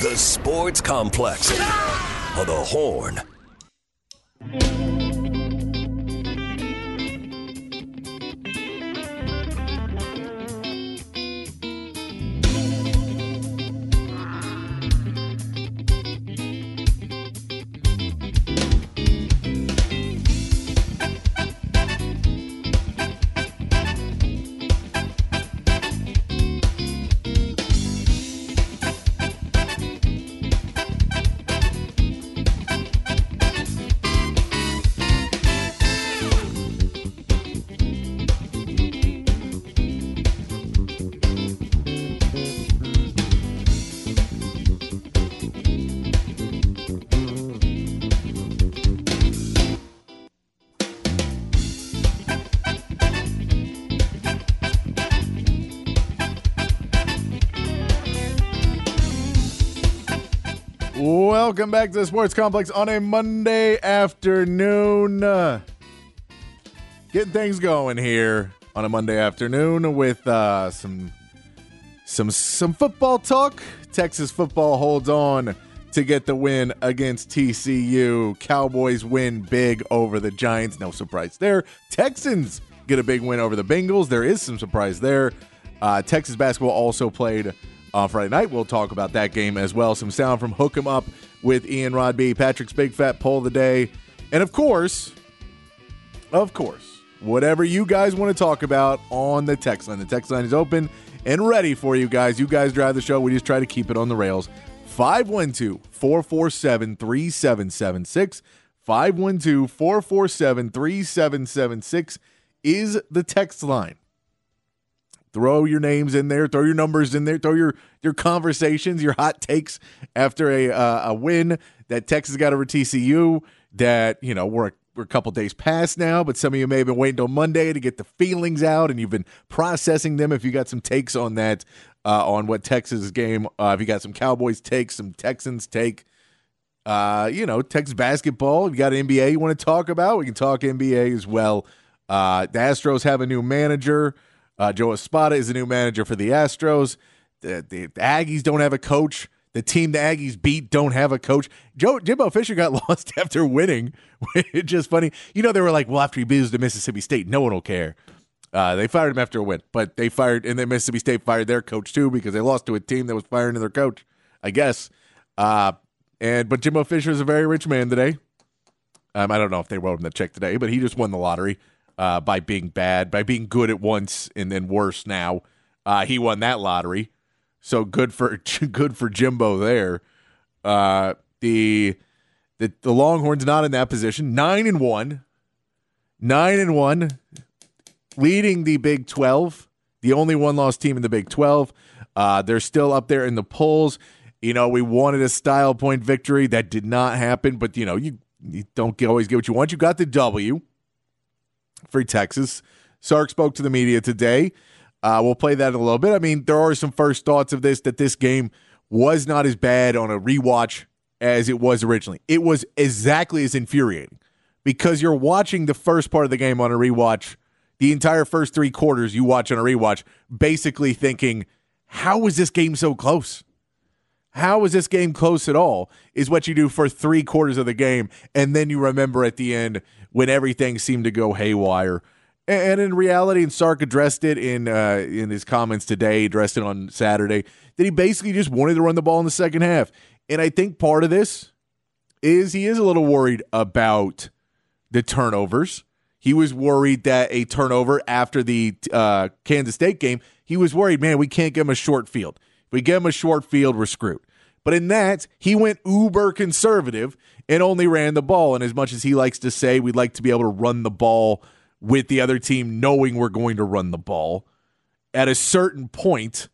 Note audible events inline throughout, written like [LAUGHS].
The Sports Complex of the Horn. Welcome back to the Sports Complex on a Monday afternoon. Getting things going here on a Monday afternoon with uh, some some some football talk. Texas football holds on to get the win against TCU. Cowboys win big over the Giants. No surprise there. Texans get a big win over the Bengals. There is some surprise there. Uh, Texas basketball also played on Friday night. We'll talk about that game as well. Some sound from Hook 'em Up with Ian Rodby, Patrick's Big Fat Poll of the Day. And of course, of course, whatever you guys want to talk about on the text line. The text line is open and ready for you guys. You guys drive the show. We just try to keep it on the rails. 512 447 3776. 512 447 3776 is the text line. Throw your names in there, throw your numbers in there, throw your your conversations, your hot takes after a uh, a win that Texas got over TCU. That you know we're we're a couple days past now, but some of you may have been waiting till Monday to get the feelings out, and you've been processing them. If you got some takes on that, uh, on what Texas game, uh, if you got some Cowboys take, some Texans take, uh, you know, Texas basketball. If you got NBA you want to talk about, we can talk NBA as well. Uh, the Astros have a new manager. Uh, Joe Espada is the new manager for the Astros. The, the, the, Aggies don't have a coach. The team the Aggies beat don't have a coach. Joe Jimbo Fisher got [LAUGHS] lost after winning. [LAUGHS] it's just funny. You know, they were like, well, after he beats the Mississippi State, no one will care. Uh, they fired him after a win, but they fired, and then Mississippi State fired their coach too because they lost to a team that was firing their coach, I guess. Uh, and but Jimbo Fisher is a very rich man today. Um, I don't know if they wrote him the check today, but he just won the lottery uh, by being bad, by being good at once and then worse now. Uh, he won that lottery, so good for [LAUGHS] good for Jimbo there. Uh, the the the Longhorns not in that position, nine and one, nine and one, leading the Big Twelve, the only one lost team in the Big Twelve. Uh, they're still up there in the polls. You know, we wanted a style point victory that did not happen, but you know, you, you don't always get what you want. You got the W for Texas. Sark spoke to the media today. Uh, we'll play that in a little bit. I mean, there are some first thoughts of this that this game was not as bad on a rewatch as it was originally. It was exactly as infuriating because you're watching the first part of the game on a rewatch, the entire first three quarters you watch on a rewatch, basically thinking, how was this game so close? How was this game close at all? Is what you do for three quarters of the game. And then you remember at the end when everything seemed to go haywire. And in reality, and Sark addressed it in uh, in his comments today, addressed it on Saturday, that he basically just wanted to run the ball in the second half. And I think part of this is he is a little worried about the turnovers. He was worried that a turnover after the uh, Kansas State game, he was worried, man, we can't give him a short field. If we give him a short field, we're screwed. But in that, he went uber conservative and only ran the ball. And as much as he likes to say we'd like to be able to run the ball with the other team knowing we're going to run the ball, at a certain point,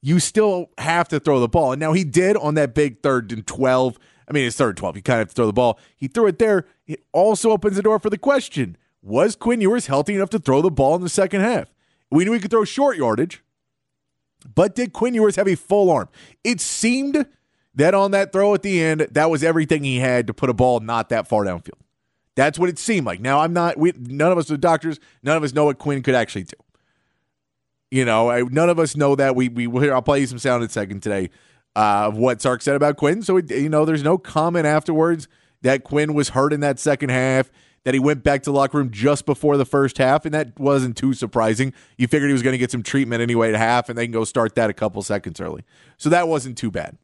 you still have to throw the ball. And now he did on that big third and 12. I mean, it's third and 12. You kind of have to throw the ball. He threw it there. It also opens the door for the question Was Quinn Ewers healthy enough to throw the ball in the second half? We knew he could throw short yardage, but did Quinn Ewers have a full arm? It seemed that on that throw at the end, that was everything he had to put a ball not that far downfield. That's what it seemed like. Now, I'm not, we, none of us are doctors. None of us know what Quinn could actually do. You know, I, none of us know that. We, we, I'll play you some sound in a second today uh, of what Sark said about Quinn. So, it, you know, there's no comment afterwards that Quinn was hurt in that second half, that he went back to locker room just before the first half, and that wasn't too surprising. You figured he was going to get some treatment anyway at half, and they can go start that a couple seconds early. So that wasn't too bad.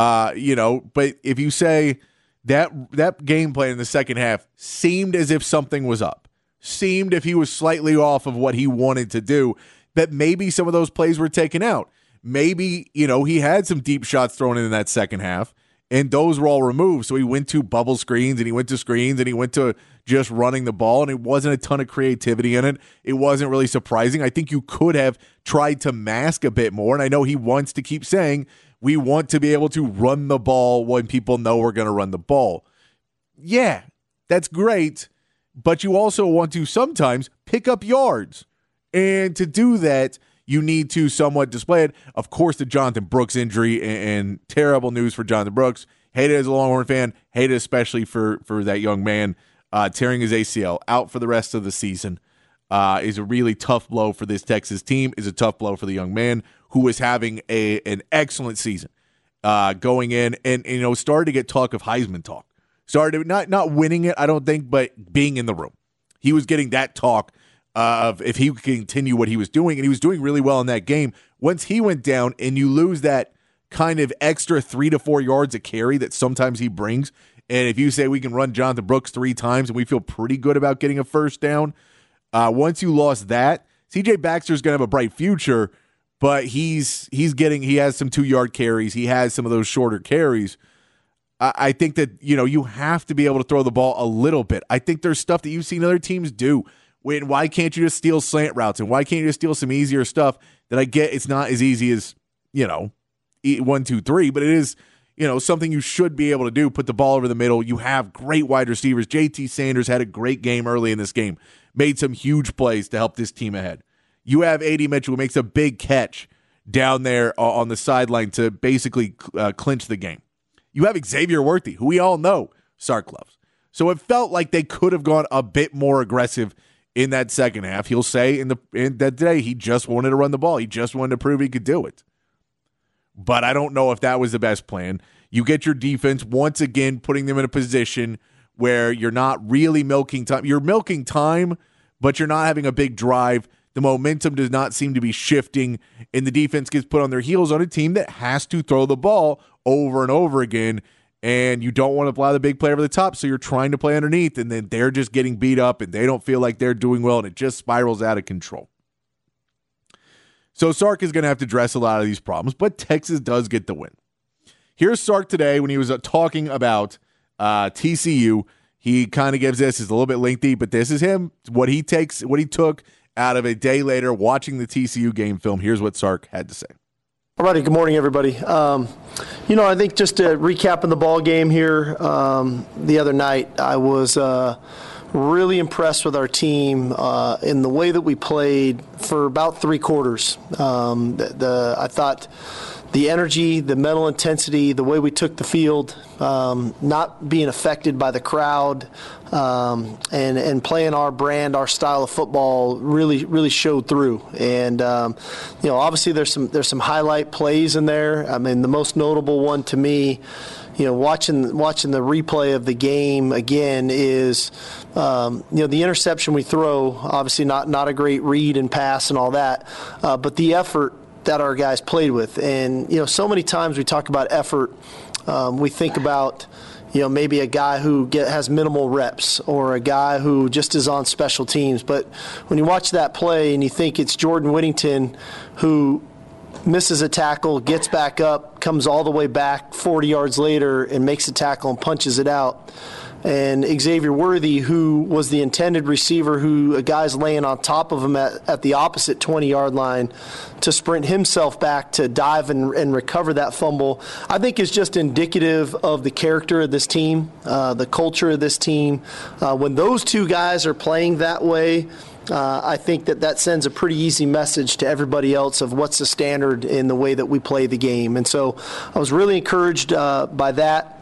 Uh, you know, but if you say that that game plan in the second half seemed as if something was up, seemed if he was slightly off of what he wanted to do, that maybe some of those plays were taken out. Maybe, you know, he had some deep shots thrown in that second half and those were all removed. So he went to bubble screens and he went to screens and he went to just running the ball, and it wasn't a ton of creativity in it. It wasn't really surprising. I think you could have tried to mask a bit more. And I know he wants to keep saying we want to be able to run the ball when people know we're going to run the ball. Yeah, that's great. But you also want to sometimes pick up yards. And to do that, you need to somewhat display it. Of course, the Jonathan Brooks injury and, and terrible news for Jonathan Brooks. Hate it as a Longhorn fan. Hate it especially for for that young man uh, tearing his ACL out for the rest of the season. Uh, is a really tough blow for this Texas team. Is a tough blow for the young man who was having a an excellent season uh, going in, and, and you know started to get talk of Heisman talk. Started not not winning it, I don't think, but being in the room. He was getting that talk of if he could continue what he was doing, and he was doing really well in that game. Once he went down, and you lose that kind of extra three to four yards of carry that sometimes he brings. And if you say we can run Jonathan Brooks three times and we feel pretty good about getting a first down, uh, once you lost that, CJ Baxter's going to have a bright future, but he's he's getting he has some two yard carries, he has some of those shorter carries. I, I think that you know you have to be able to throw the ball a little bit. I think there's stuff that you've seen other teams do. When why can't you just steal slant routes and why can't you just steal some easier stuff that I get? It's not as easy as you know one two three, but it is you know something you should be able to do. Put the ball over the middle. You have great wide receivers. J.T. Sanders had a great game early in this game, made some huge plays to help this team ahead. You have A.D. Mitchell who makes a big catch down there on the sideline to basically uh, clinch the game. You have Xavier Worthy, who we all know Sark loves. So it felt like they could have gone a bit more aggressive in that second half. He'll say in the in that day he just wanted to run the ball. He just wanted to prove he could do it. But I don't know if that was the best plan. You get your defense once again putting them in a position where you're not really milking time. You're milking time, but you're not having a big drive the momentum does not seem to be shifting, and the defense gets put on their heels on a team that has to throw the ball over and over again. And you don't want to fly the big play over the top, so you're trying to play underneath, and then they're just getting beat up, and they don't feel like they're doing well, and it just spirals out of control. So Sark is going to have to address a lot of these problems, but Texas does get the win. Here's Sark today when he was uh, talking about uh, TCU. He kind of gives this; it's a little bit lengthy, but this is him. What he takes, what he took out of a day later watching the TCU game film. Here's what Sark had to say. Alrighty, good morning, everybody. Um, you know, I think just to recap in the ball game here um, the other night, I was uh, really impressed with our team uh, in the way that we played for about three quarters. Um, the, the, I thought the energy, the mental intensity, the way we took the field, um, not being affected by the crowd, um, and and playing our brand, our style of football really really showed through. And um, you know, obviously there's some there's some highlight plays in there. I mean, the most notable one to me. You know, watching watching the replay of the game again is, um, you know, the interception we throw. Obviously, not not a great read and pass and all that, uh, but the effort that our guys played with. And, you know, so many times we talk about effort, um, we think about, you know, maybe a guy who get, has minimal reps or a guy who just is on special teams. But when you watch that play and you think it's Jordan Whittington who misses a tackle, gets back up, comes all the way back 40 yards later and makes a tackle and punches it out. And Xavier Worthy, who was the intended receiver, who a guy's laying on top of him at, at the opposite 20 yard line to sprint himself back to dive and, and recover that fumble, I think is just indicative of the character of this team, uh, the culture of this team. Uh, when those two guys are playing that way, uh, I think that that sends a pretty easy message to everybody else of what's the standard in the way that we play the game. And so I was really encouraged uh, by that.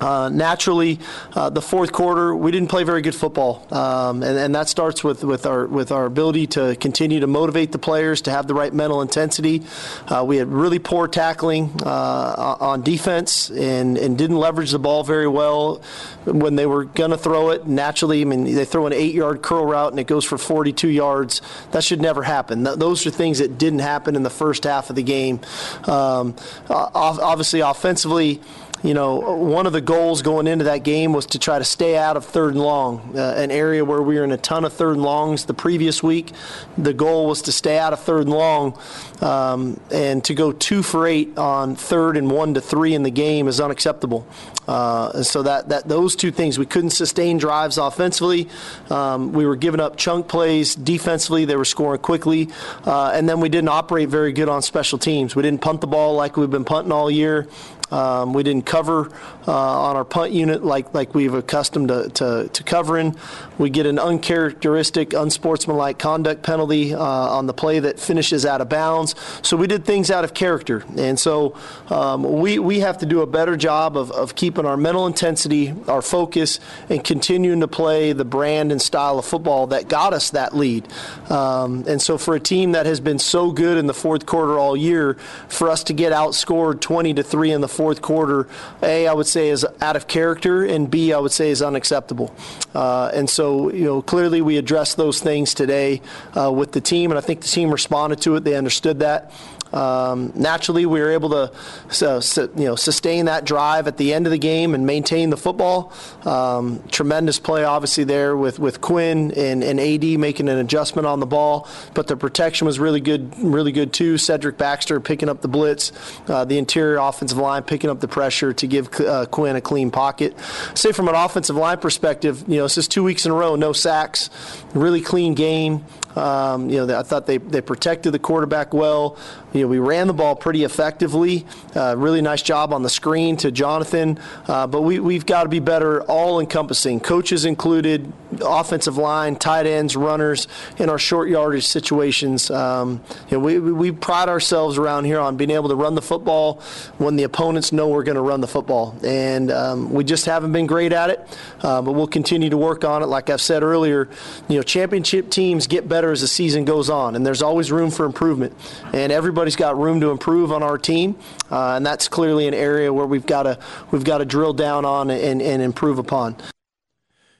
Uh, naturally, uh, the fourth quarter we didn't play very good football, um, and, and, that starts with, with our with our ability to continue to motivate the players to have the right mental intensity. Uh, we had really poor tackling uh, on defense and, and didn't leverage the ball very well when they were going to throw it. Naturally, I mean they throw an eight-yard curl route and it goes for 42 yards. That should never happen. Th- those are things that didn't happen in the first half of the game. Um, obviously, offensively you know, one of the goals going into that game was to try to stay out of third and long, uh, an area where we were in a ton of third and longs the previous week. The goal was to stay out of third and long, um, and to go two for eight on third and one to three in the game is unacceptable. Uh, so that, that those two things, we couldn't sustain drives offensively. Um, we were giving up chunk plays defensively. They were scoring quickly, uh, and then we didn't operate very good on special teams. We didn't punt the ball like we've been punting all year. Um, we didn't cover on our punt unit like, like we've accustomed to, to, to, covering. We get an uncharacteristic, unsportsmanlike conduct penalty uh, on the play that finishes out of bounds. So we did things out of character. And so um, we, we have to do a better job of, of keeping our mental intensity, our focus, and continuing to play the brand and style of football that got us that lead. Um, and so for a team that has been so good in the fourth quarter all year, for us to get outscored 20 to 3 in the fourth quarter, A, I would say is out of character, and B, I would say is unacceptable. Uh, and so, you know, clearly we addressed those things today uh, with the team, and I think the team responded to it. They understood that. Um, naturally, we were able to so, so, you know sustain that drive at the end of the game and maintain the football. Um, tremendous play, obviously, there with, with Quinn and, and AD making an adjustment on the ball, but the protection was really good, really good too. Cedric Baxter picking up the blitz, uh, the interior offensive line picking up the pressure to give uh, Quinn a clean pocket. Say from an offensive line perspective, you know, this is two weeks in a row, no sacks, really clean game. Um, you know, I thought they, they protected the quarterback well. You know, we ran the ball pretty effectively. Uh, really nice job on the screen to Jonathan. Uh, but we, we've got to be better, all encompassing. Coaches included, offensive line, tight ends, runners, in our short yardage situations. Um, you know, we, we pride ourselves around here on being able to run the football when the opponents know we're going to run the football. And um, we just haven't been great at it. Uh, but we'll continue to work on it. Like I've said earlier, you know, championship teams get better better as the season goes on, and there's always room for improvement. And everybody's got room to improve on our team, uh, and that's clearly an area where we've got to we've got to drill down on and, and improve upon.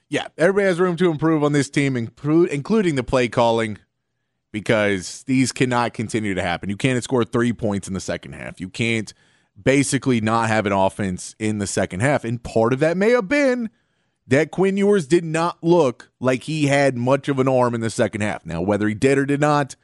Yeah, everybody has room to improve on this team, including the play calling, because these cannot continue to happen. You can't score three points in the second half. You can't basically not have an offense in the second half. And part of that may have been that Quinn Ewers did not look like he had much of an arm in the second half. Now, whether he did or did not,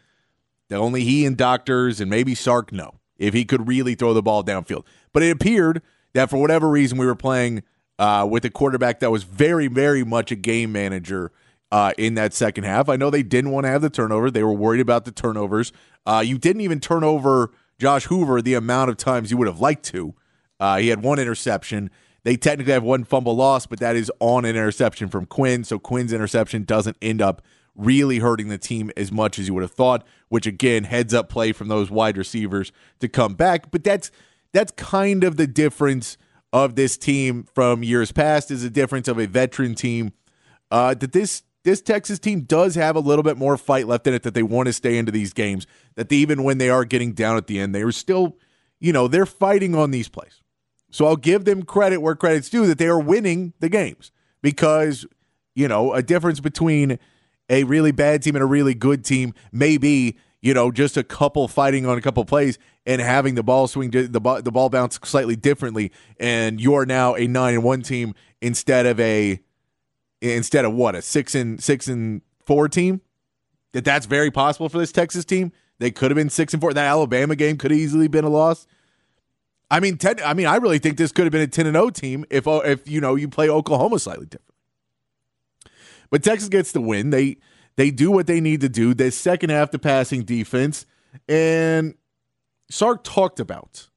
only he and doctors and maybe Sark know if he could really throw the ball downfield. But it appeared that for whatever reason we were playing uh, with a quarterback that was very, very much a game manager uh, in that second half. I know they didn't want to have the turnover; they were worried about the turnovers. Uh, you didn't even turn over Josh Hoover the amount of times you would have liked to. Uh, he had one interception. They technically have one fumble loss, but that is on an interception from Quinn. So Quinn's interception doesn't end up really hurting the team as much as you would have thought, which again, heads up play from those wide receivers to come back. But that's that's kind of the difference of this team from years past is a difference of a veteran team. Uh, that this this Texas team does have a little bit more fight left in it that they want to stay into these games. That they, even when they are getting down at the end, they are still, you know, they're fighting on these plays. So I'll give them credit where credit's due that they are winning the games because, you know, a difference between a really bad team and a really good team may be, you know, just a couple fighting on a couple plays and having the ball swing, the ball, the ball bounce slightly differently. And you are now a nine and one team instead of a, instead of what, a six and six and four team. That that's very possible for this Texas team. They could have been six and four. That Alabama game could have easily been a loss. I mean, 10, I mean, I really think this could have been a 10 and 0 team if uh, if you know you play Oklahoma slightly different. But Texas gets the win. They they do what they need to do. The second half, the passing defense, and Sark talked about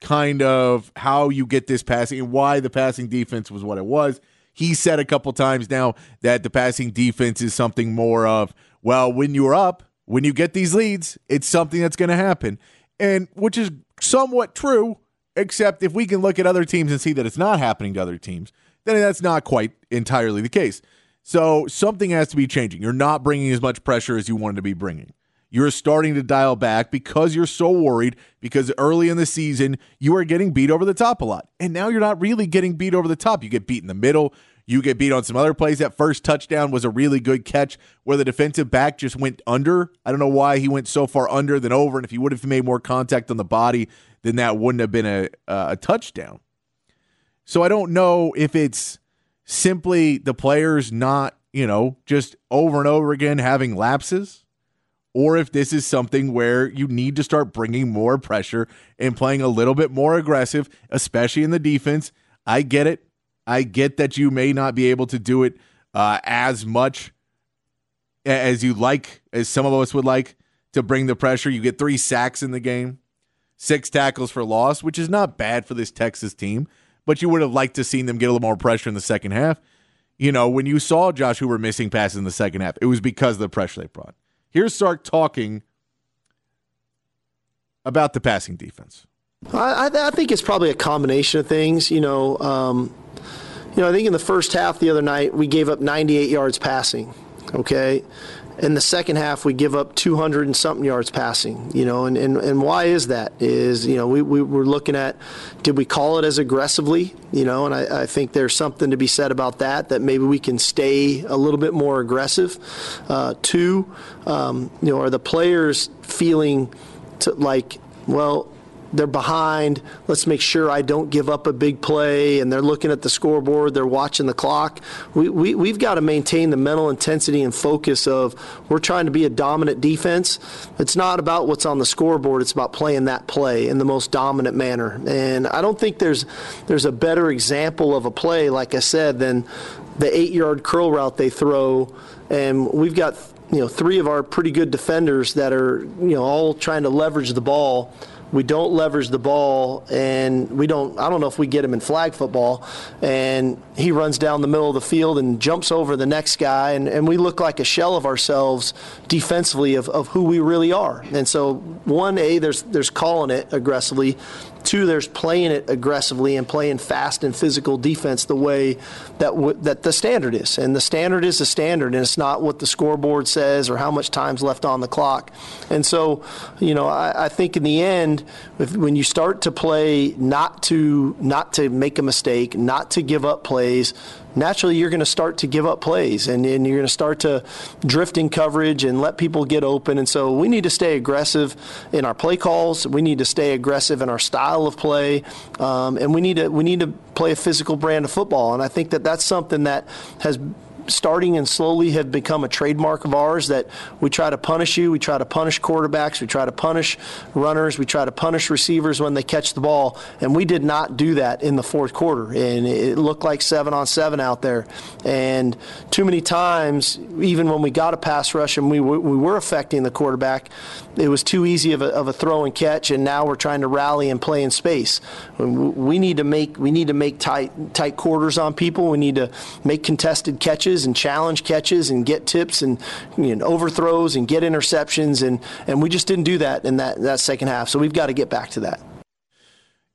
kind of how you get this passing and why the passing defense was what it was. He said a couple times now that the passing defense is something more of, well, when you're up, when you get these leads, it's something that's going to happen. And which is somewhat true, except if we can look at other teams and see that it's not happening to other teams, then that's not quite entirely the case. So something has to be changing. You're not bringing as much pressure as you wanted to be bringing. You're starting to dial back because you're so worried because early in the season you are getting beat over the top a lot. And now you're not really getting beat over the top. You get beat in the middle. You get beat on some other plays. That first touchdown was a really good catch where the defensive back just went under. I don't know why he went so far under than over. And if he would have made more contact on the body, then that wouldn't have been a, a touchdown. So I don't know if it's simply the players not, you know, just over and over again having lapses or if this is something where you need to start bringing more pressure and playing a little bit more aggressive, especially in the defense. I get it. I get that you may not be able to do it uh, as much as you like, as some of us would like to bring the pressure. You get three sacks in the game, six tackles for loss, which is not bad for this Texas team, but you would have liked to seen them get a little more pressure in the second half. You know, when you saw Josh Hoover missing passes in the second half, it was because of the pressure they brought. Here's Sark talking about the passing defense. I, I, think it's probably a combination of things. You know, um, you know, I think in the first half the other night we gave up 98 yards passing. Okay, in the second half we give up 200 and something yards passing you know and, and, and why is that is you know we, we were looking at did we call it as aggressively you know and I, I think there's something to be said about that that maybe we can stay a little bit more aggressive uh, two um, you know are the players feeling to, like well they're behind. Let's make sure I don't give up a big play. And they're looking at the scoreboard. They're watching the clock. We, we, we've got to maintain the mental intensity and focus of we're trying to be a dominant defense. It's not about what's on the scoreboard. It's about playing that play in the most dominant manner. And I don't think there's there's a better example of a play, like I said, than the eight-yard curl route they throw. And we've got you know three of our pretty good defenders that are you know all trying to leverage the ball we don't leverage the ball and we don't I don't know if we get him in flag football and he runs down the middle of the field and jumps over the next guy and, and we look like a shell of ourselves defensively of, of who we really are. And so one A there's there's calling it aggressively Two, there's playing it aggressively and playing fast and physical defense the way that w- that the standard is. And the standard is the standard, and it's not what the scoreboard says or how much time's left on the clock. And so, you know, I, I think in the end, if, when you start to play not to not to make a mistake, not to give up plays, naturally you're going to start to give up plays and, and you're going to start to drift in coverage and let people get open. And so we need to stay aggressive in our play calls. We need to stay aggressive in our style of play, um, and we need to we need to play a physical brand of football. And I think that that's something that has starting and slowly have become a trademark of ours that we try to punish you, we try to punish quarterbacks, we try to punish runners, we try to punish receivers when they catch the ball, and we did not do that in the fourth quarter. And it looked like seven on seven out there. And too many times, even when we got a pass rush and we, we were affecting the quarterback, it was too easy of a, of a throw and catch, and now we're trying to rally and play in space. We need to make we need to make tight tight quarters on people. We need to make contested catches and challenge catches and get tips and you know, overthrows and get interceptions, and and we just didn't do that in that that second half. So we've got to get back to that.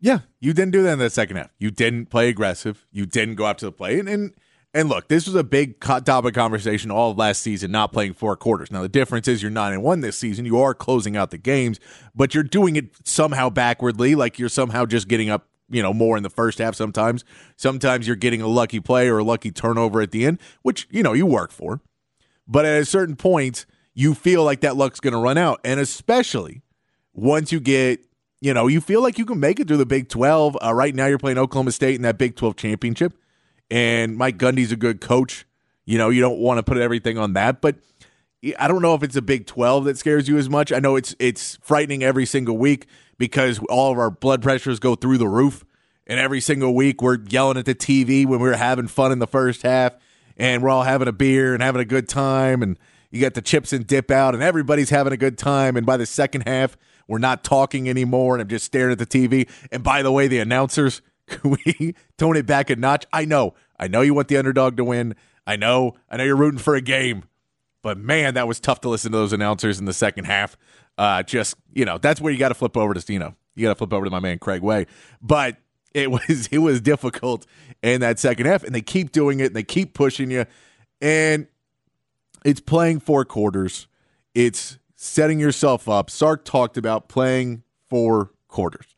Yeah, you didn't do that in the second half. You didn't play aggressive. You didn't go up to the play, and, and and look, this was a big topic conversation all of last season, not playing four quarters. Now the difference is you're nine and one this season. You are closing out the games, but you're doing it somehow backwardly, like you're somehow just getting up, you know, more in the first half. Sometimes, sometimes you're getting a lucky play or a lucky turnover at the end, which you know you work for. But at a certain point, you feel like that luck's going to run out, and especially once you get you know, you feel like you can make it through the Big 12. Uh, right now, you're playing Oklahoma State in that Big 12 championship and Mike Gundy's a good coach. You know, you don't want to put everything on that, but I don't know if it's a Big 12 that scares you as much. I know it's it's frightening every single week, because all of our blood pressures go through the roof. And every single week we're yelling at the TV when we were having fun in the first half and we're all having a beer and having a good time. And you got the chips and dip out and everybody's having a good time. And by the second half, we're not talking anymore and I'm just staring at the TV. And by the way, the announcers, can [LAUGHS] we tone it back a notch? I know. I know you want the underdog to win. I know. I know you're rooting for a game. But man, that was tough to listen to those announcers in the second half. Uh, just you know, that's where you got to flip over to you know, you got to flip over to my man Craig Way. But it was [LAUGHS] it was difficult in that second half, and they keep doing it, and they keep pushing you, and it's playing four quarters. It's setting yourself up. Sark talked about playing four quarters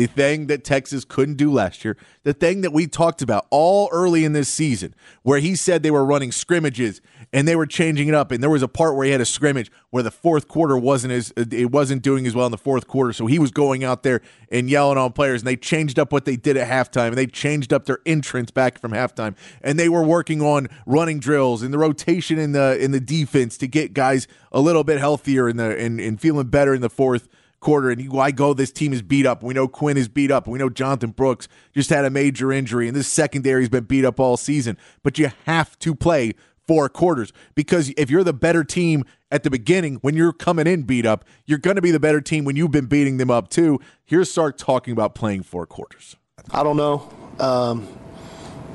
the thing that Texas couldn't do last year, the thing that we talked about all early in this season, where he said they were running scrimmages and they were changing it up, and there was a part where he had a scrimmage where the fourth quarter wasn't as it wasn't doing as well in the fourth quarter, so he was going out there and yelling on players, and they changed up what they did at halftime, and they changed up their entrance back from halftime, and they were working on running drills and the rotation in the in the defense to get guys a little bit healthier in the and, and feeling better in the fourth quarter, and you, I go, this team is beat up. We know Quinn is beat up. We know Jonathan Brooks just had a major injury, and this secondary has been beat up all season. But you have to play four quarters because if you're the better team at the beginning, when you're coming in beat up, you're going to be the better team when you've been beating them up too. Here's Sark talking about playing four quarters. I don't know. Um,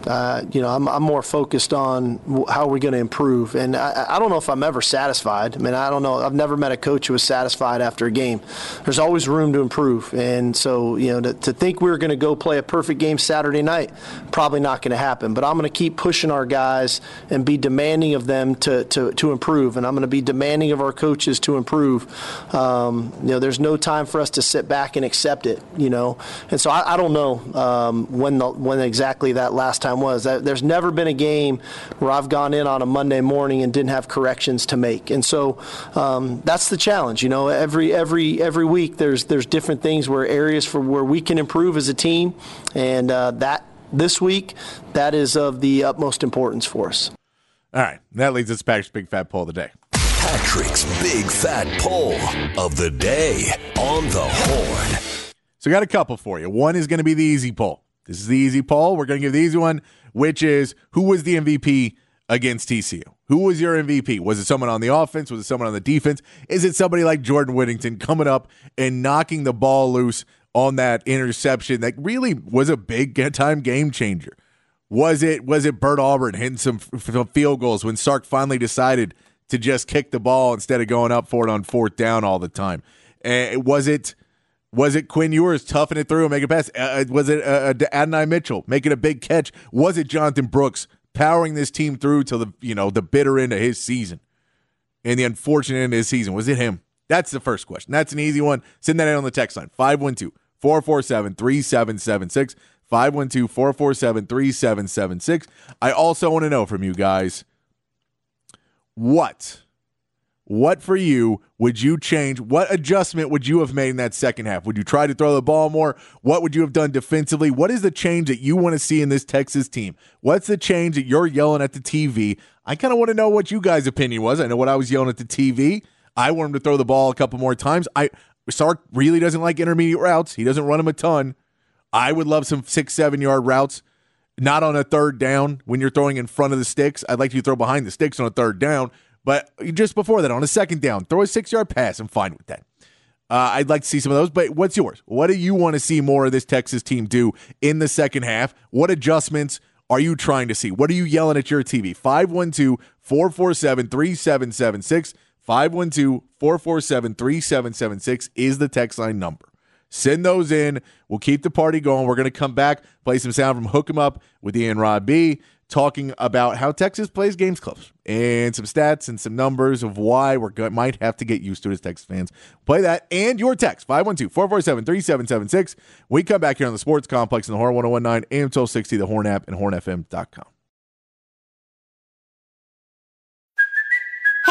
uh, you know, I'm, I'm more focused on how we're going to improve. And I, I don't know if I'm ever satisfied. I mean, I don't know. I've never met a coach who was satisfied after a game. There's always room to improve. And so, you know, to, to think we are going to go play a perfect game Saturday night, probably not going to happen. But I'm going to keep pushing our guys and be demanding of them to, to, to improve. And I'm going to be demanding of our coaches to improve. Um, you know, there's no time for us to sit back and accept it, you know. And so I, I don't know um, when, the, when exactly that last time time was. There's never been a game where I've gone in on a Monday morning and didn't have corrections to make, and so um, that's the challenge. You know, every every every week there's there's different things where areas for where we can improve as a team, and uh, that this week that is of the utmost importance for us. All right, that leads us back to Patrick's Big Fat Poll of the Day. Patrick's Big Fat Poll of the Day on the Horn. So, I got a couple for you. One is going to be the easy poll. This is the easy poll. We're going to give the easy one, which is who was the MVP against TCU? Who was your MVP? Was it someone on the offense? Was it someone on the defense? Is it somebody like Jordan Whittington coming up and knocking the ball loose on that interception that really was a big [LAUGHS] time game changer? Was it was it Bert Auburn hitting some, some field goals when Sark finally decided to just kick the ball instead of going up for it on fourth down all the time? Uh, was it was it Quinn Ewers toughing it through and making a pass? Uh, uh was it uh, uh, Adonai Mitchell making a big catch? Was it Jonathan Brooks powering this team through to the you know the bitter end of his season and the unfortunate end of his season? Was it him? That's the first question. That's an easy one. Send that in on the text line 512 447 3776. 512 447 3776. I also want to know from you guys what what for you would you change? What adjustment would you have made in that second half? Would you try to throw the ball more? What would you have done defensively? What is the change that you want to see in this Texas team? What's the change that you're yelling at the TV? I kind of want to know what you guys' opinion was. I know what I was yelling at the TV. I want him to throw the ball a couple more times. I Sark really doesn't like intermediate routes. He doesn't run them a ton. I would love some six, seven yard routes, not on a third down when you're throwing in front of the sticks. I'd like you to throw behind the sticks on a third down but just before that, on a second down, throw a six yard pass. I'm fine with that. Uh, I'd like to see some of those, but what's yours? What do you want to see more of this Texas team do in the second half? What adjustments are you trying to see? What are you yelling at your TV? 512 447 3776. 512 447 3776 is the text line number. Send those in. We'll keep the party going. We're going to come back, play some sound from Hook 'em Up with Ian Rod B talking about how Texas plays games close and some stats and some numbers of why we are might have to get used to it as Texas fans. Play that and your text 512 447 3776. We come back here on the Sports Complex in the Horn 1019 AM 1260, the Horn app, and hornfm.com.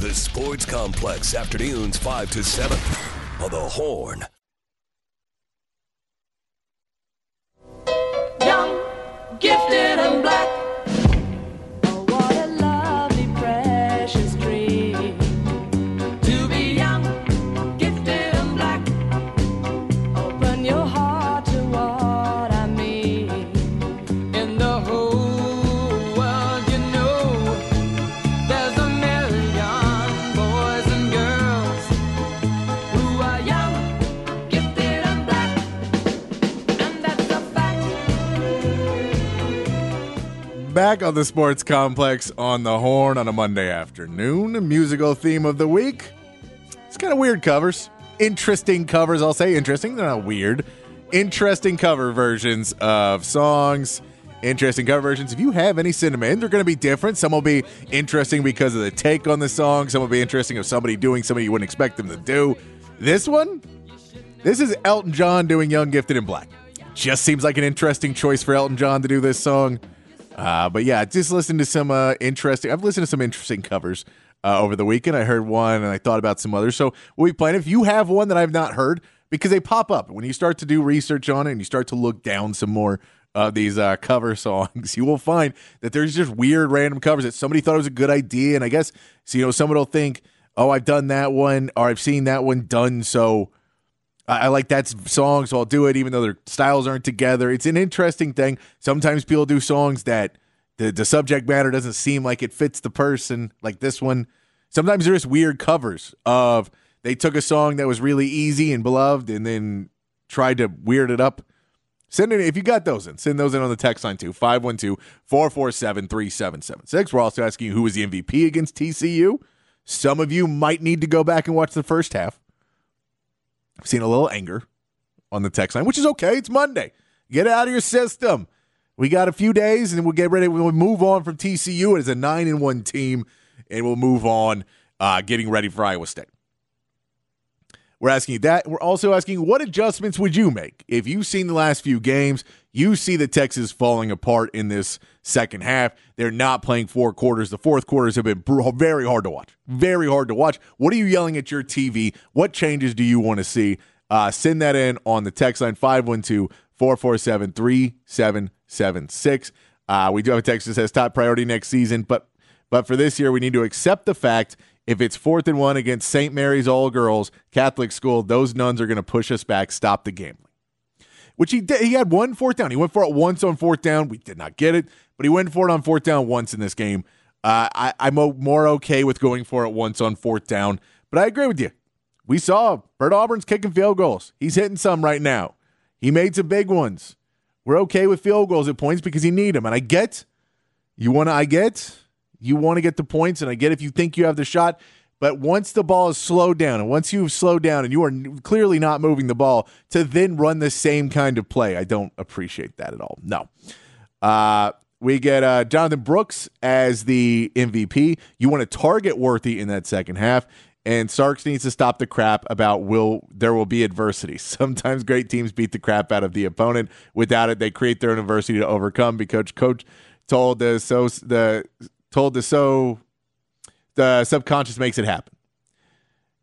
The Sports Complex, afternoons 5 to 7 on the Horn. Young, gifted, and black. Back on the Sports Complex on the Horn on a Monday afternoon. Musical theme of the week. It's kind of weird covers. Interesting covers, I'll say. Interesting. They're not weird. Interesting cover versions of songs. Interesting cover versions. If you have any cinnamon, they're going to be different. Some will be interesting because of the take on the song. Some will be interesting of somebody doing something you wouldn't expect them to do. This one, this is Elton John doing Young, Gifted, and Black. Just seems like an interesting choice for Elton John to do this song. Uh, but yeah, just listen to some uh, interesting. I've listened to some interesting covers uh, over the weekend. I heard one and I thought about some others. So we'll be playing. If you have one that I've not heard, because they pop up when you start to do research on it and you start to look down some more of these uh, cover [LAUGHS] songs, you will find that there's just weird random covers that somebody thought was a good idea. And I guess, so, you know, someone will think, oh, I've done that one or I've seen that one done. So I, I like that song, so I'll do it, even though their styles aren't together. It's an interesting thing. Sometimes people do songs that the, the subject matter doesn't seem like it fits the person, like this one. Sometimes there's weird covers of they took a song that was really easy and beloved and then tried to weird it up. Send it if you got those in. Send those in on the text line too. 512-447-3776. We're also asking who was the MVP against TCU. Some of you might need to go back and watch the first half. I've seen a little anger on the text line, which is okay. It's Monday. Get it out of your system. We got a few days, and we'll get ready. We'll move on from TCU as a nine and one team, and we'll move on, uh, getting ready for Iowa State. We're asking you that. We're also asking what adjustments would you make if you've seen the last few games? You see the Texas falling apart in this second half. They're not playing four quarters. The fourth quarters have been very hard to watch. Very hard to watch. What are you yelling at your TV? What changes do you want to see? Uh, send that in on the text line 512 447 3776. Uh, We do have a text that says top priority next season, but but for this year, we need to accept the fact if it's fourth and one against St. Mary's All Girls Catholic School, those nuns are going to push us back. Stop the gambling. Which he did. He had one fourth down. He went for it once on fourth down. We did not get it, but he went for it on fourth down once in this game. Uh, I, I'm more okay with going for it once on fourth down, but I agree with you. We saw Bert Auburn's kicking field goals. He's hitting some right now. He made some big ones. We're okay with field goals at points because you need them. And I get you want to, I get you want to get the points, and I get if you think you have the shot. But once the ball is slowed down, and once you've slowed down and you are clearly not moving the ball, to then run the same kind of play, I don't appreciate that at all. No. Uh, we get uh, Jonathan Brooks as the MVP. You want to target Worthy in that second half. And Starks needs to stop the crap about will there will be adversity. [LAUGHS] Sometimes great teams beat the crap out of the opponent. Without it, they create their adversity to overcome. Because coach told the so the told the so the subconscious makes it happen.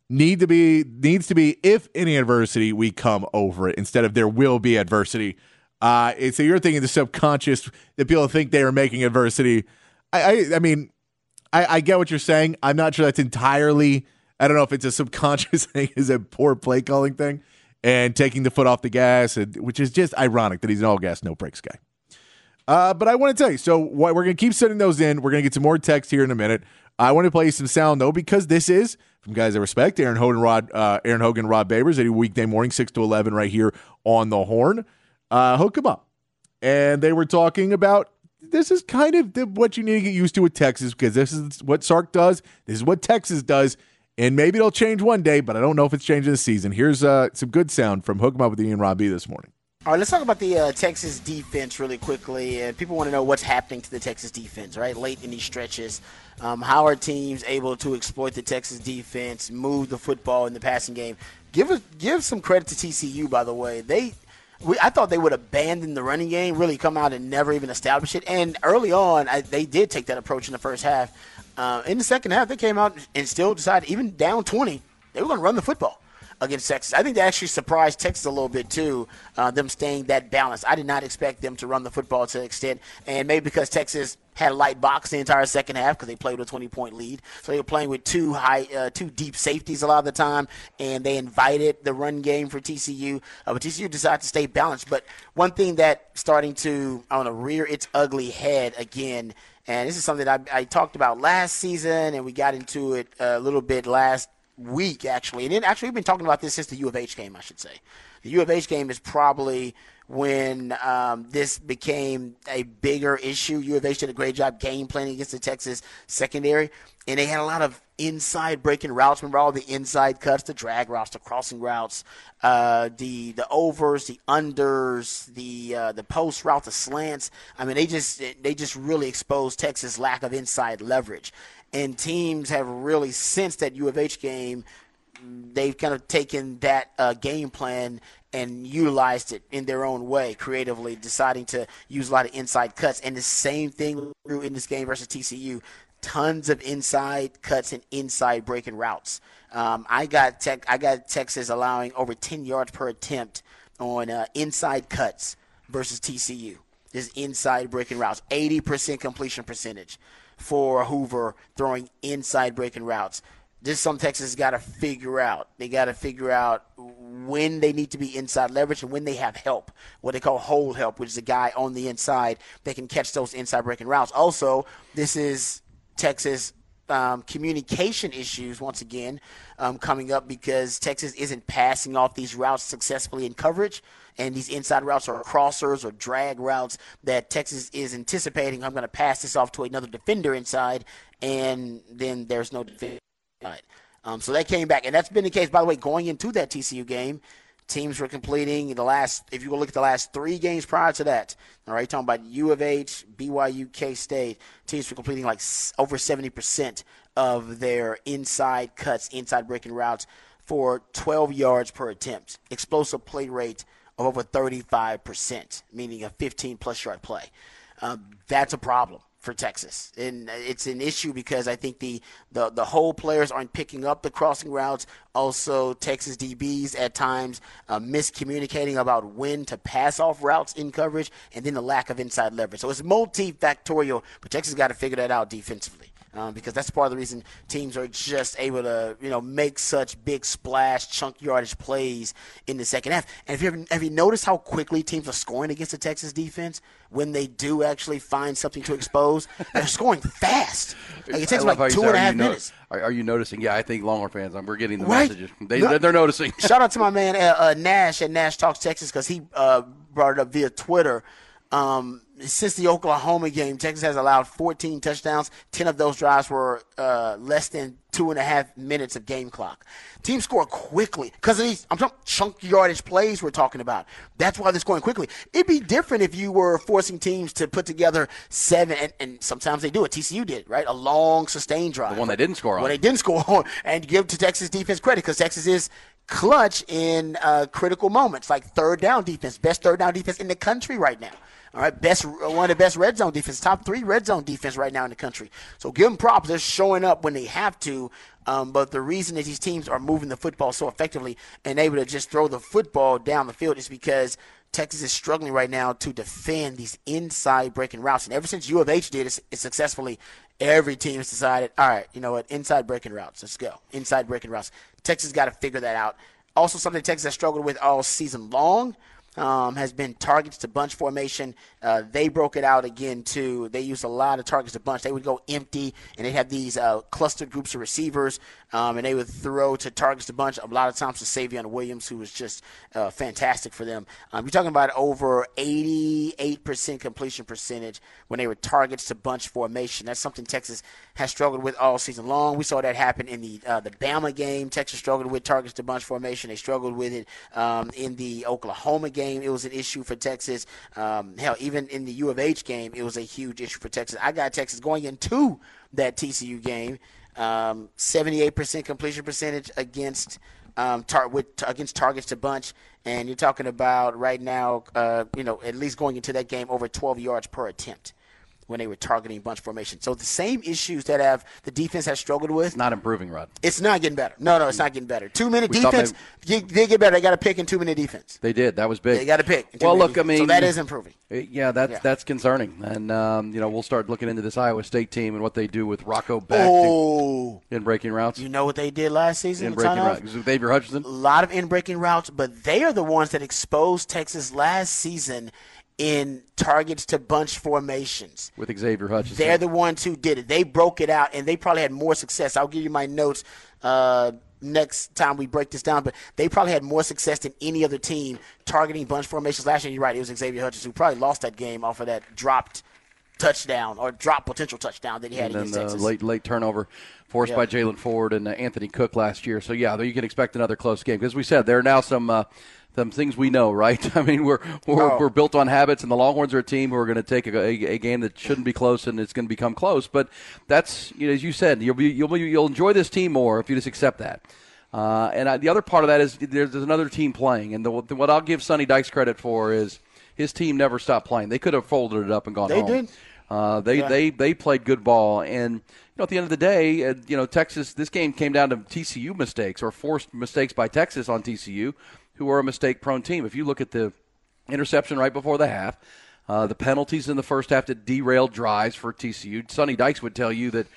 Need to be needs to be if any adversity we come over it instead of there will be adversity. Uh, so you're thinking the subconscious that people think they are making adversity. I I, I mean I, I get what you're saying. I'm not sure that's entirely. I don't know if it's a subconscious [LAUGHS] thing, is a poor play calling thing, and taking the foot off the gas, and, which is just ironic that he's an all gas, no brakes guy. Uh, but I want to tell you, so what, we're going to keep sending those in. We're going to get some more text here in a minute. I want to play some sound though, because this is from guys I respect, Aaron Hogan, Rod, uh, Aaron Hogan, Rod Babers, every weekday morning, six to eleven, right here on the Horn. Uh, hook them up, and they were talking about this is kind of what you need to get used to with Texas because this is what Sark does. This is what Texas does. And maybe it'll change one day, but I don't know if it's changing this season. Here's uh, some good sound from Hook 'em Up with Ian Robbie this morning. All right, let's talk about the uh, Texas defense really quickly. Uh, people want to know what's happening to the Texas defense, right? Late in these stretches, um, how are teams able to exploit the Texas defense, move the football in the passing game? Give us, give some credit to TCU, by the way. They, we, I thought they would abandon the running game, really come out and never even establish it. And early on, I, they did take that approach in the first half. Uh, in the second half, they came out and still decided, even down 20, they were going to run the football against Texas. I think they actually surprised Texas a little bit too, uh, them staying that balanced. I did not expect them to run the football to the extent, and maybe because Texas had a light box the entire second half because they played with a 20 point lead, so they were playing with two high, uh, two deep safeties a lot of the time, and they invited the run game for TCU. Uh, but TCU decided to stay balanced. But one thing that starting to I want to rear its ugly head again. And this is something I, I talked about last season, and we got into it a little bit last week actually, and then actually we've been talking about this since the U of H game, I should say. The U of H game is probably when um, this became a bigger issue. U of H did a great job game planning against the Texas secondary, and they had a lot of inside breaking routes. Remember all the inside cuts, the drag routes, the crossing routes, uh, the the overs, the unders, the uh, the post route, the slants. I mean, they just they just really exposed Texas' lack of inside leverage and teams have really since that U of H game, they've kind of taken that uh, game plan and utilized it in their own way, creatively, deciding to use a lot of inside cuts. And the same thing in this game versus TCU. Tons of inside cuts and inside breaking routes. Um, I got tech, I got Texas allowing over 10 yards per attempt on uh, inside cuts versus TCU. This inside breaking routes, 80% completion percentage for Hoover throwing inside breaking routes. This is something Texas got to figure out. They got to figure out when they need to be inside leverage and when they have help, what they call hold help, which is a guy on the inside that can catch those inside breaking routes. Also, this is Texas um, communication issues once again um, coming up because Texas isn't passing off these routes successfully in coverage. And these inside routes are crossers or drag routes that Texas is anticipating. I'm going to pass this off to another defender inside, and then there's no defender. Um, so that came back, and that's been the case. By the way, going into that TCU game, teams were completing the last. If you look at the last three games prior to that, all right, talking about U of H, BYU, K State, teams were completing like over seventy percent of their inside cuts, inside breaking routes for 12 yards per attempt. Explosive play rate of over 35%, meaning a 15 plus yard play. Um, that's a problem for Texas, and it's an issue because I think the, the the whole players aren't picking up the crossing routes. Also, Texas DBs at times uh, miscommunicating about when to pass off routes in coverage, and then the lack of inside leverage. So it's multifactorial, but Texas got to figure that out defensively um, because that's part of the reason teams are just able to, you know, make such big splash, chunk yardage plays in the second half. And if you ever, have you noticed how quickly teams are scoring against the Texas defense when they do actually find something to expose? [LAUGHS] They're scoring fast. Like it takes like two and a are half minutes. are, are you noticing? Yeah, I think Longhorn fans, um, we're getting the Right. messages. They, No. they're noticing. Shout out to my man uh, uh, Nash at Nash Talks Texas because he uh, brought it up via Twitter. Um, since the Oklahoma game, Texas has allowed 14 touchdowns. 10 of those drives were uh, less than two and a half minutes of game clock. Teams score quickly because of these I'm talking chunk yardage plays we're talking about. That's why they're scoring quickly. It'd be different if you were forcing teams to put together seven, and, and sometimes they do it. TCU did, right? A long sustained drive. The one they didn't score on. Well, they didn't score on, and give to Texas defense credit because Texas is clutch in uh, critical moments, like third down defense, best third down defense in the country right now. All right, best one of the best red zone defense, top three red zone defense right now in the country. So give them props; they're showing up when they have to. Um, but the reason that these teams are moving the football so effectively and able to just throw the football down the field is because Texas is struggling right now to defend these inside breaking routes. And ever since U of H did it, it successfully, every team has decided, all right, you know what, inside breaking routes, let's go. Inside breaking routes. Texas got to figure that out. Also, something Texas has struggled with all season long um, has been targets to bunch formation. Uh, they broke it out again too. They used a lot of targets to bunch. They would go empty, and they'd have these uh, clustered groups of receivers, um, and they would throw to targets to bunch. A lot of times to Savion Williams, who was just uh, fantastic for them. Um, you're talking about over 88% completion percentage when they were targets to bunch formation. That's something Texas has struggled with all season long. We saw that happen in the uh, the Bama game. Texas struggled with targets to bunch formation. They struggled with it um, in the Oklahoma game. It was an issue for Texas. Um, hell, even in the U of H game, it was a huge issue for Texas. I got Texas going into that TCU game. Um, 78% completion percentage against um, tar- with against targets to bunch, and you're talking about right now, uh, you know, at least going into that game over 12 yards per attempt when they were targeting bunch formation. So the same issues that have the defense has struggled with, Not improving, Rod. it's not getting better. No, no, it's not getting better. Two minute We defense, they, they get better. They got to pick in two minute defense. They did. That was big. They got to pick. Well, look, I defense. mean, so that is improving. Uh, Yeah, that's Yeah. that's concerning, and um, you know we'll start looking into this Iowa State team and what they do with Rocco Becht Oh, in breaking routes. you know what they did last season? in breaking routes, Xavier Hutchinson. a lot of in breaking routes, but they are the ones that exposed Texas last season in targets to bunch formations. with Xavier Hutchinson. They're the ones who did it. They broke it out, and they probably had more success. I'll give you my notes uh, next time we break this down, but they probably had more success than any other team targeting bunch formations last year. You're right; it was Xavier Hutchinson who probably lost that game off of that dropped touchdown or drop potential touchdown that he had and then against the Texas. late late turnover forced Yeah. by Jaylan Ford and uh, Anthony Cook last year. So yeah, you can expect another close game because we said there are now some. Uh, some things we know, right? [LAUGHS] I mean, we're we're, Oh. we're built on habits, and the Longhorns are a team who are going to take a, a, a game that shouldn't be close, and it's going to become close. But that's you know, as you said, you'll be, you'll you'll enjoy this team more if you just accept that. Uh, and I, the other part of that is there's, there's another team playing, and the, what I'll give Sonny Dykes credit for is his team never stopped playing. They could have folded it up and gone They home. did. Uh, they, they they played good ball, and you know at the end of the day, uh, you know Texas. This game came down to TCU mistakes or forced mistakes by Texas on TCU, who are a mistake-prone team. If you look at the interception right before the half, uh, the penalties in the first half that derailed drives for TCU. Sonny Dykes would tell you that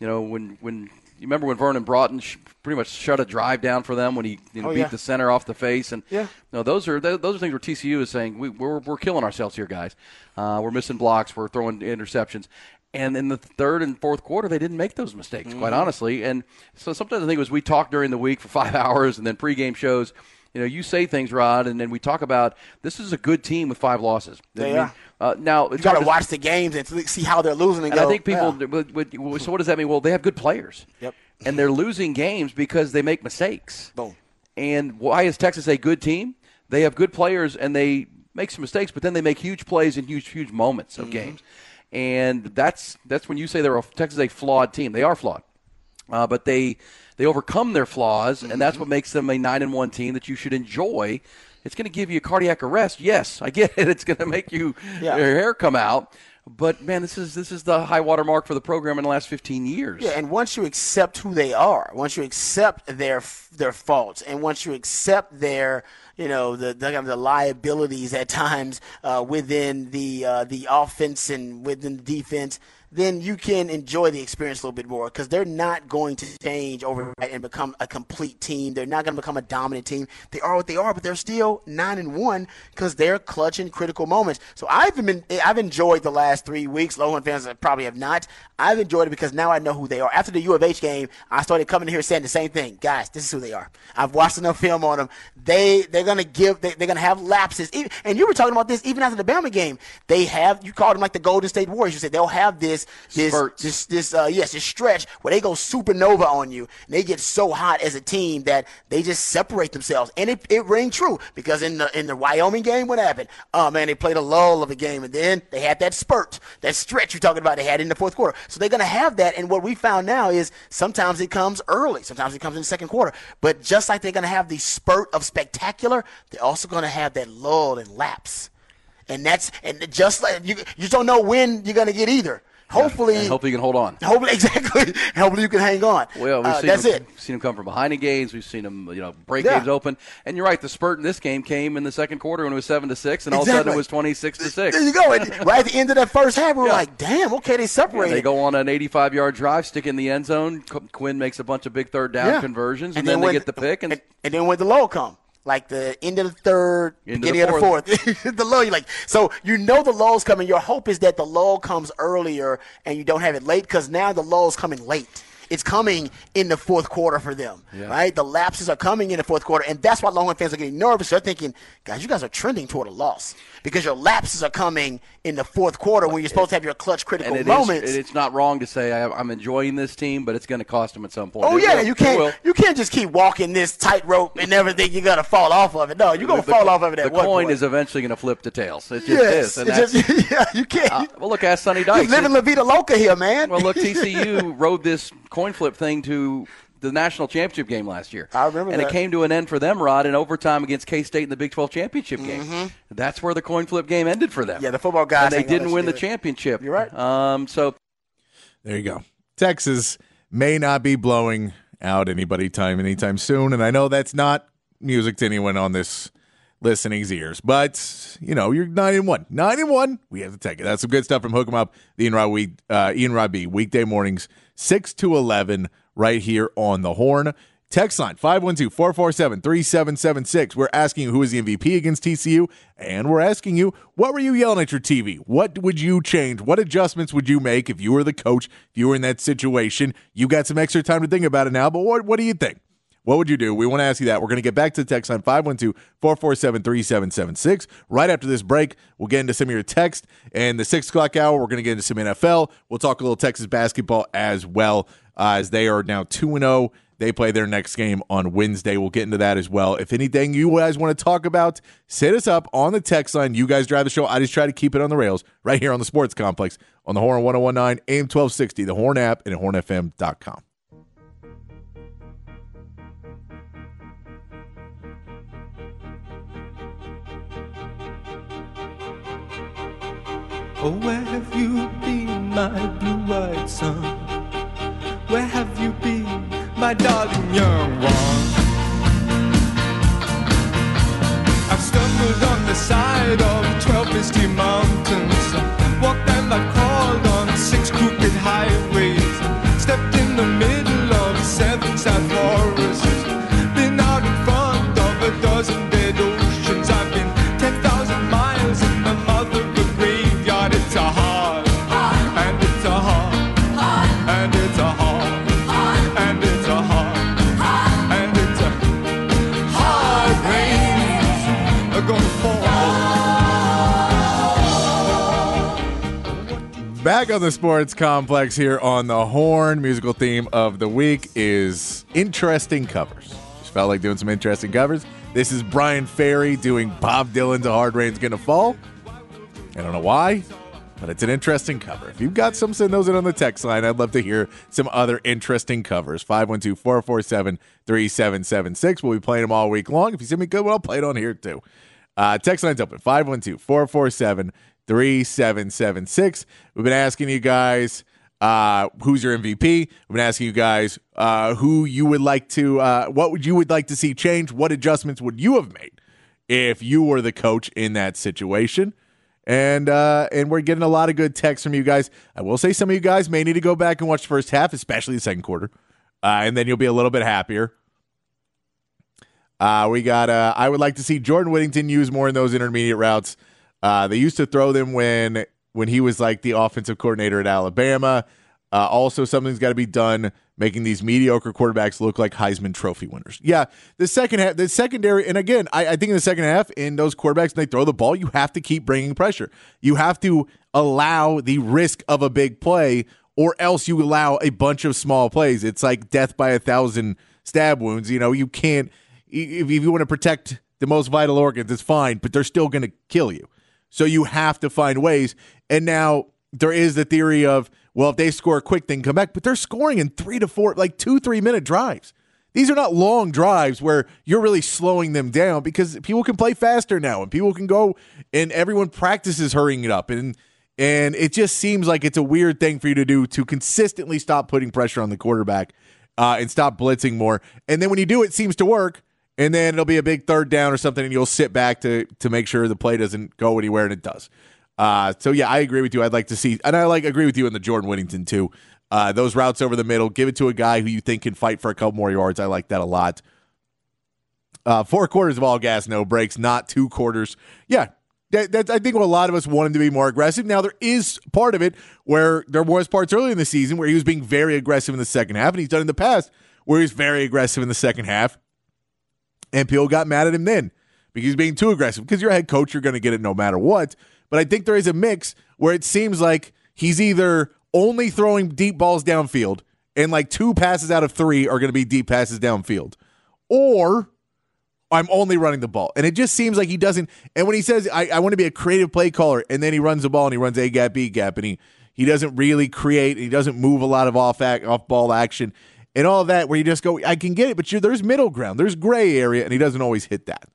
you know when when you remember when Vernon Broughton sh- pretty much shut a drive down for them when he you know, Oh, beat yeah. the center off the face, and Yeah. you know, those are those are things where TCU is saying we, we're we're killing ourselves here, guys. Uh, we're missing blocks, we're throwing interceptions, and in the third and fourth quarter, they didn't make those mistakes, quite Mm-hmm. honestly. And so sometimes I think it was we talked during the week for [LAUGHS] five hours, and then pregame shows. You know, you say things, Rod, and then we talk about this is a good team with five losses. They I mean. Uh, now you got to watch the games and see how they're losing and, and go. I think people. yeah. but- but- so what does that mean? Well, they have good players. Yep. And they're losing games because they make mistakes. Boom. And why is Texas a good team? They have good players and they make some mistakes, but then they make huge plays in huge, huge moments of games. And that's that's when you say they're a, Texas is a flawed team. They are flawed, uh, but they they overcome their flaws, and that's what makes them a nine and one team that you should enjoy. It's going to give you a cardiac arrest. Yes, I get it. [LAUGHS] It's going to make you Yeah. your hair come out. But man, this is this is the high water mark for the program in the last 15 years. Yeah, and once you accept who they are, once you accept their their faults, and once you accept their you know the the, kind of the liabilities at times uh, within the uh, the offense and within the defense, then you can enjoy the experience a little bit more because they're not going to change overnight and become a complete team. They're not going to become a dominant team. They are what they are, but they're still nine and one because they're clutching critical moments. So I've been I've enjoyed the last three weeks. Longhorn fans probably have not. I've enjoyed it because now I know who they are. After the U of H game, I started coming here saying the same thing, guys. This is who they are. I've watched enough film on them. They they're gonna give they, they're gonna have lapses. And you were talking about this even after the Bama game. They have you called them like the Golden State Warriors. You said they'll have this this Spurts. this this uh yes this stretch where they go supernova on you and they get so hot as a team that they just separate themselves. And it, it rang true because in the in the Wyoming game what happened? Oh man they played a lull of a game and then they had that spurt that stretch you're talking about they had in the fourth quarter. So they're gonna have that. And what we found now is sometimes it comes early. Sometimes it comes in the second quarter. But just like they're gonna have the spurt of spectacular they're also gonna have that lull and lapse. And that's and just like you, you don't know when you're gonna get either. Hopefully, And hopefully you can hold on. hopefully, [LAUGHS] exactly. Hopefully, you can hang on. Well, we've Uh, seen that's them, it. seen them come from behind in games. We've seen them, you know, break Yeah. games open. And you're right. The spurt in this game came in the second quarter when it was seven to six, and all of a sudden it was twenty six to six. There you go. And [LAUGHS] right at the end of that first half, we were Yeah. like, "Damn, okay, they separated." They go on an 85 yard drive, stick in the end zone. Qu- Quinn makes a bunch of big third down Yeah. conversions, and, then, when- they get the pick. And, and, and then when the low come, like the end of the third, Into beginning the of the fourth. [LAUGHS] the lull, you like so you know the lull's coming. Your hope is that the lull comes earlier and you don't have it late because now the lull's coming late. It's coming in the fourth quarter for them, right? The lapses are coming in the fourth quarter, and that's why Longhorn fans are getting nervous. They're thinking, guys, you guys are trending toward a loss because your lapses are coming in the fourth quarter when you're supposed to have your clutch critical And it is, moments. it's not wrong to say I, I'm enjoying this team, but it's going to cost them at some point. Oh It yeah, will. you can't you can't just keep walking this tightrope and never think you're gonna fall off of it. No, you're gonna fall off of it at The one coin point. is eventually going to flip to tails. It just yes, is. And that's, just, [LAUGHS] yeah, you can't. uh, well, look, ask Sonny you Dykes. living La Vida Loca here, man. Well, look, TCU [LAUGHS] rode this coin flip thing to the national championship game last year. I remember and that. it came to an end for them, Rod, in overtime against K State in the Big 12 championship game. That's where the coin flip game ended for them. Mm-hmm. Yeah, the football guys And they didn't win the it. championship. You're right. Um, so There you go. Texas may not be blowing out anybody time anytime soon, and I know that's not music to anyone on this listening's ears, but you know you're nine and one, nine and one. We have to take it. That's some good stuff from Hook 'em Up, the Ian Rod week, uh, Ian Rod B weekday mornings six to eleven right here on the Horn. Text line 512-447-3776. We're asking who is the MVP against TCU, and we're asking you what were you yelling at your TV? What would you change? What adjustments would you make if you were the coach, if you were in that situation? You got some extra time to think about it now, but what, what do you think? What would you do? We want to ask you that. We're going to get back to the text line 512 447 3776. Right after this break, we'll get into some of your text. And the 6 o'clock hour, we're going to get into some NFL. We'll talk a little Texas basketball as well, uh, as they are now 2 0. They play their next game on Wednesday. We'll get into that as well. If anything you guys want to talk about, set us up on the text line. You guys drive the show. I just try to keep it on the rails right here on the Sports Complex on the Horn 1019 AM 1260, the Horn app, and at hornfm.com. Oh, where have you been, my blue-eyed son? Where have you been, my darling young one? I've stumbled on the side of twelve misty mountains, walked them I crawled on six crooked highways, Back on the sports complex here on the Horn. Musical theme of the week is interesting covers. Just felt like doing some interesting covers. This is Bryan Ferry doing Bob Dylan's "A Hard Rain's Gonna Fall." I don't know why, but it's an interesting cover. If you've got some, send those in on the text line. I'd love to hear some other interesting covers. 512 447 3776. We'll be playing them all week long. If you send me good one, I'll play it on here too. Uh, text line's open 512 447 3776. We've been asking you guys uh, who's your MVP. We've been asking you guys uh, who you would like to, uh, what would you would like to see change? What adjustments would you have made if you were the coach in that situation? And uh, and we're getting a lot of good texts from you guys. I will say some of you guys may need to go back and watch the first half, especially the second quarter, uh, and then you'll be a little bit happier. Uh, we got. Uh, I would like to see Jordan Whittington use more in those intermediate routes. Uh, they used to throw them when when he was like the offensive coordinator at Alabama. Uh, also, something's got to be done making these mediocre quarterbacks look like Heisman Trophy winners. Yeah, the second half, the secondary, and again, I, I think in the second half, in those quarterbacks, they throw the ball, you have to keep bringing pressure. You have to allow the risk of a big play, or else you allow a bunch of small plays. It's like death by a thousand stab wounds. You know, you can't if, if you want to protect the most vital organs, it's fine, but they're still going to kill you. So you have to find ways. And now there is the theory of, well, if they score a quick, they can come back, but they're scoring in three to four, like two, three minute drives. These are not long drives where you're really slowing them down because people can play faster now and people can go and everyone practices hurrying it up. And and it just seems like it's a weird thing for you to do to consistently stop putting pressure on the quarterback uh, and stop blitzing more. And then when you do, it seems to work. And then it'll be a big third down or something, and you'll sit back to to make sure the play doesn't go anywhere, and it does. Uh, so yeah, I agree with you. I'd like to see, and I like agree with you in the Jordan Whittington too. Uh, those routes over the middle, give it to a guy who you think can fight for a couple more yards. I like that a lot. Uh, four quarters of all gas, no breaks, not two quarters. Yeah, that, I think a lot of us want him to be more aggressive. Now there is part of it where there was parts early in the season where he was being very aggressive in the second half, and he's done in the past where he's very aggressive in the second half, and people got mad at him then because he's being too aggressive. Because you're a head coach, you're going to get it no matter what. But I think there is a mix where it seems like he's either only throwing deep balls downfield, and like two passes out of three are going to be deep passes downfield, or I'm only running the ball. And it just seems like he doesn't. And when he says, I, I want to be a creative play caller, and then he runs the ball and he runs A gap, B gap, and he, he doesn't really create, he doesn't move a lot of off, act, off ball action and all that, where you just go, I can get it, but there's middle ground, there's gray area, and he doesn't always hit that.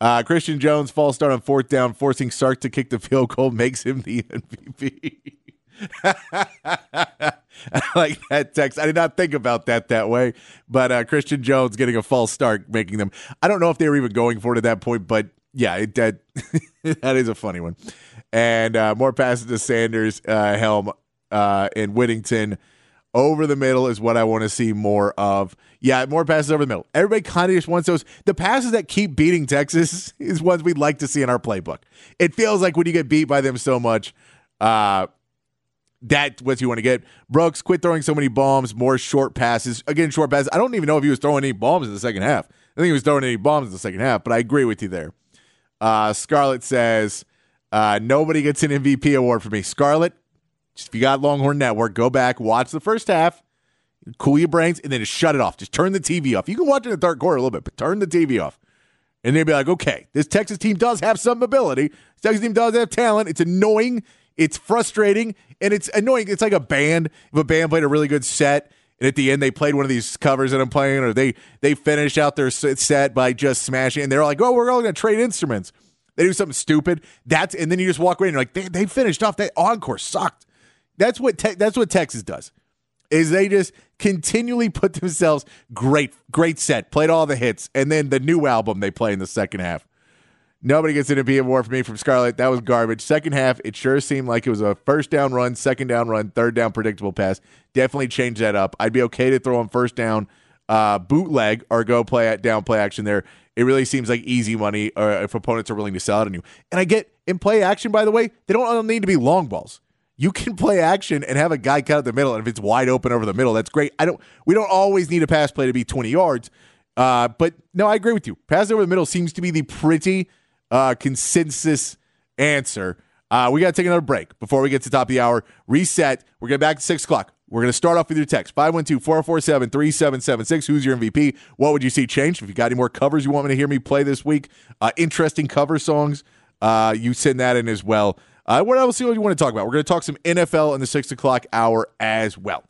Uh, Christian Jones false start on fourth down, forcing Sark to kick the field goal [LAUGHS] makes him the MVP. [LAUGHS] I like that text. I did not think about that that way, but uh, Christian Jones getting a false start, making them. I don't know if they were even going for it at that point, but yeah, it, that [LAUGHS] that is a funny one. And uh, more passes to Sanders, uh, Helm, uh, and Whittington over the middle is what I want to see more of. Yeah, more passes over the middle. Everybody kind of just wants those. The passes that keep beating Texas [LAUGHS] is ones we'd like to see in our playbook. It feels like when you get beat by them so much, uh, that's what you want to get. Brooks, quit throwing so many bombs, more short passes. Again, short passes. I don't even know if he was throwing any bombs in the second half. I think he was throwing any bombs in the second half, but I agree with you there. Uh, Scarlett says, uh, nobody gets an MVP award for me. Scarlett, just if you got Longhorn Network, go back, watch the first half, cool your brains, and then just shut it off. Just turn the TV off. You can watch it in the third quarter a little bit, but turn the TV off. And they'd be like, okay, this Texas team does have some ability. This Texas team does have talent. It's annoying. It's frustrating. And it's annoying. It's like a band. If a band played a really good set, and at the end they played one of these covers that I'm playing, or they they finish out their set by just smashing, and they're like, oh, we're all going to trade instruments. They do something stupid. That's and then you just walk away and you're like, they, they finished off. That encore sucked. That's what te- that's what Texas does. Is they just continually put themselves great, great set, played all the hits, and then the new album they play in the second half. Nobody gets an MVP award for me from Scarlett. That was garbage. Second half, it sure seemed like it was a first down run, second down run, third down predictable pass. Definitely change that up. I'd be okay to throw on first down uh, bootleg or go play at down play action there. It really seems like easy money uh, if opponents are willing to sell it on you. And I get in play action, by the way, they don't need to be long balls. You can play action and have a guy cut out the middle, and if it's wide open over the middle, that's great. I don't. We don't always need a pass play to be twenty yards, uh, but no, I agree with you. Pass over the middle seems to be the pretty uh, consensus answer. Uh, we got to take another break before we get to the top of the hour. Reset. We're going back to six o'clock. We're going to start off with your text 512 447 3776. Who's your MVP? What would you see change? If you got any more covers you want me to hear me play this week, uh, interesting cover songs, uh, you send that in as well. Uh, what else do you want to talk about? We're going to talk some NFL in the six o'clock hour as well.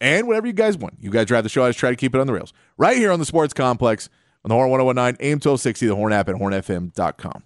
And whatever you guys want. You guys drive the show. I just try to keep it on the rails. Right here on the Sports Complex on the Horn 1019, AM 1260, the Horn app, and hornfm.com.